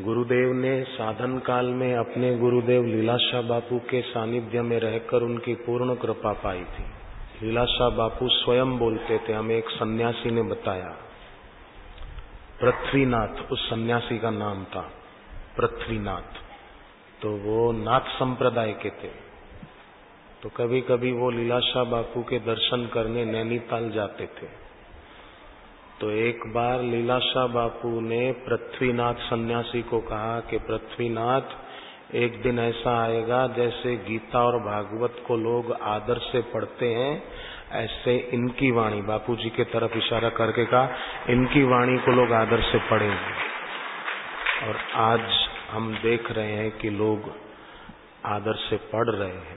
गुरुदेव ने साधन काल में अपने गुरुदेव लीलाशाह बापू के सानिध्य में रहकर उनकी पूर्ण कृपा पाई थी। लीलाशाह बापू स्वयं बोलते थे, हमें एक सन्यासी ने बताया। पृथ्वीनाथ, उस सन्यासी का नाम था पृथ्वीनाथ। तो वो नाथ संप्रदाय के थे। तो कभी कभी वो लीलाशाह बापू के दर्शन करने नैनीताल जाते थे। तो एक बार लीलाशाह बापू ने पृथ्वीनाथ सन्यासी को कहा कि पृथ्वीनाथ, एक दिन ऐसा आएगा जैसे गीता और भागवत को लोग आदर से पढ़ते हैं, ऐसे इनकी वाणी। बापू जी के तरफ़ इशारा करके कहा, इनकी वाणी को लोग आदर से पढ़ेंगे और आज हम देख रहे हैं कि लोग आदर से पढ़ रहे हैं।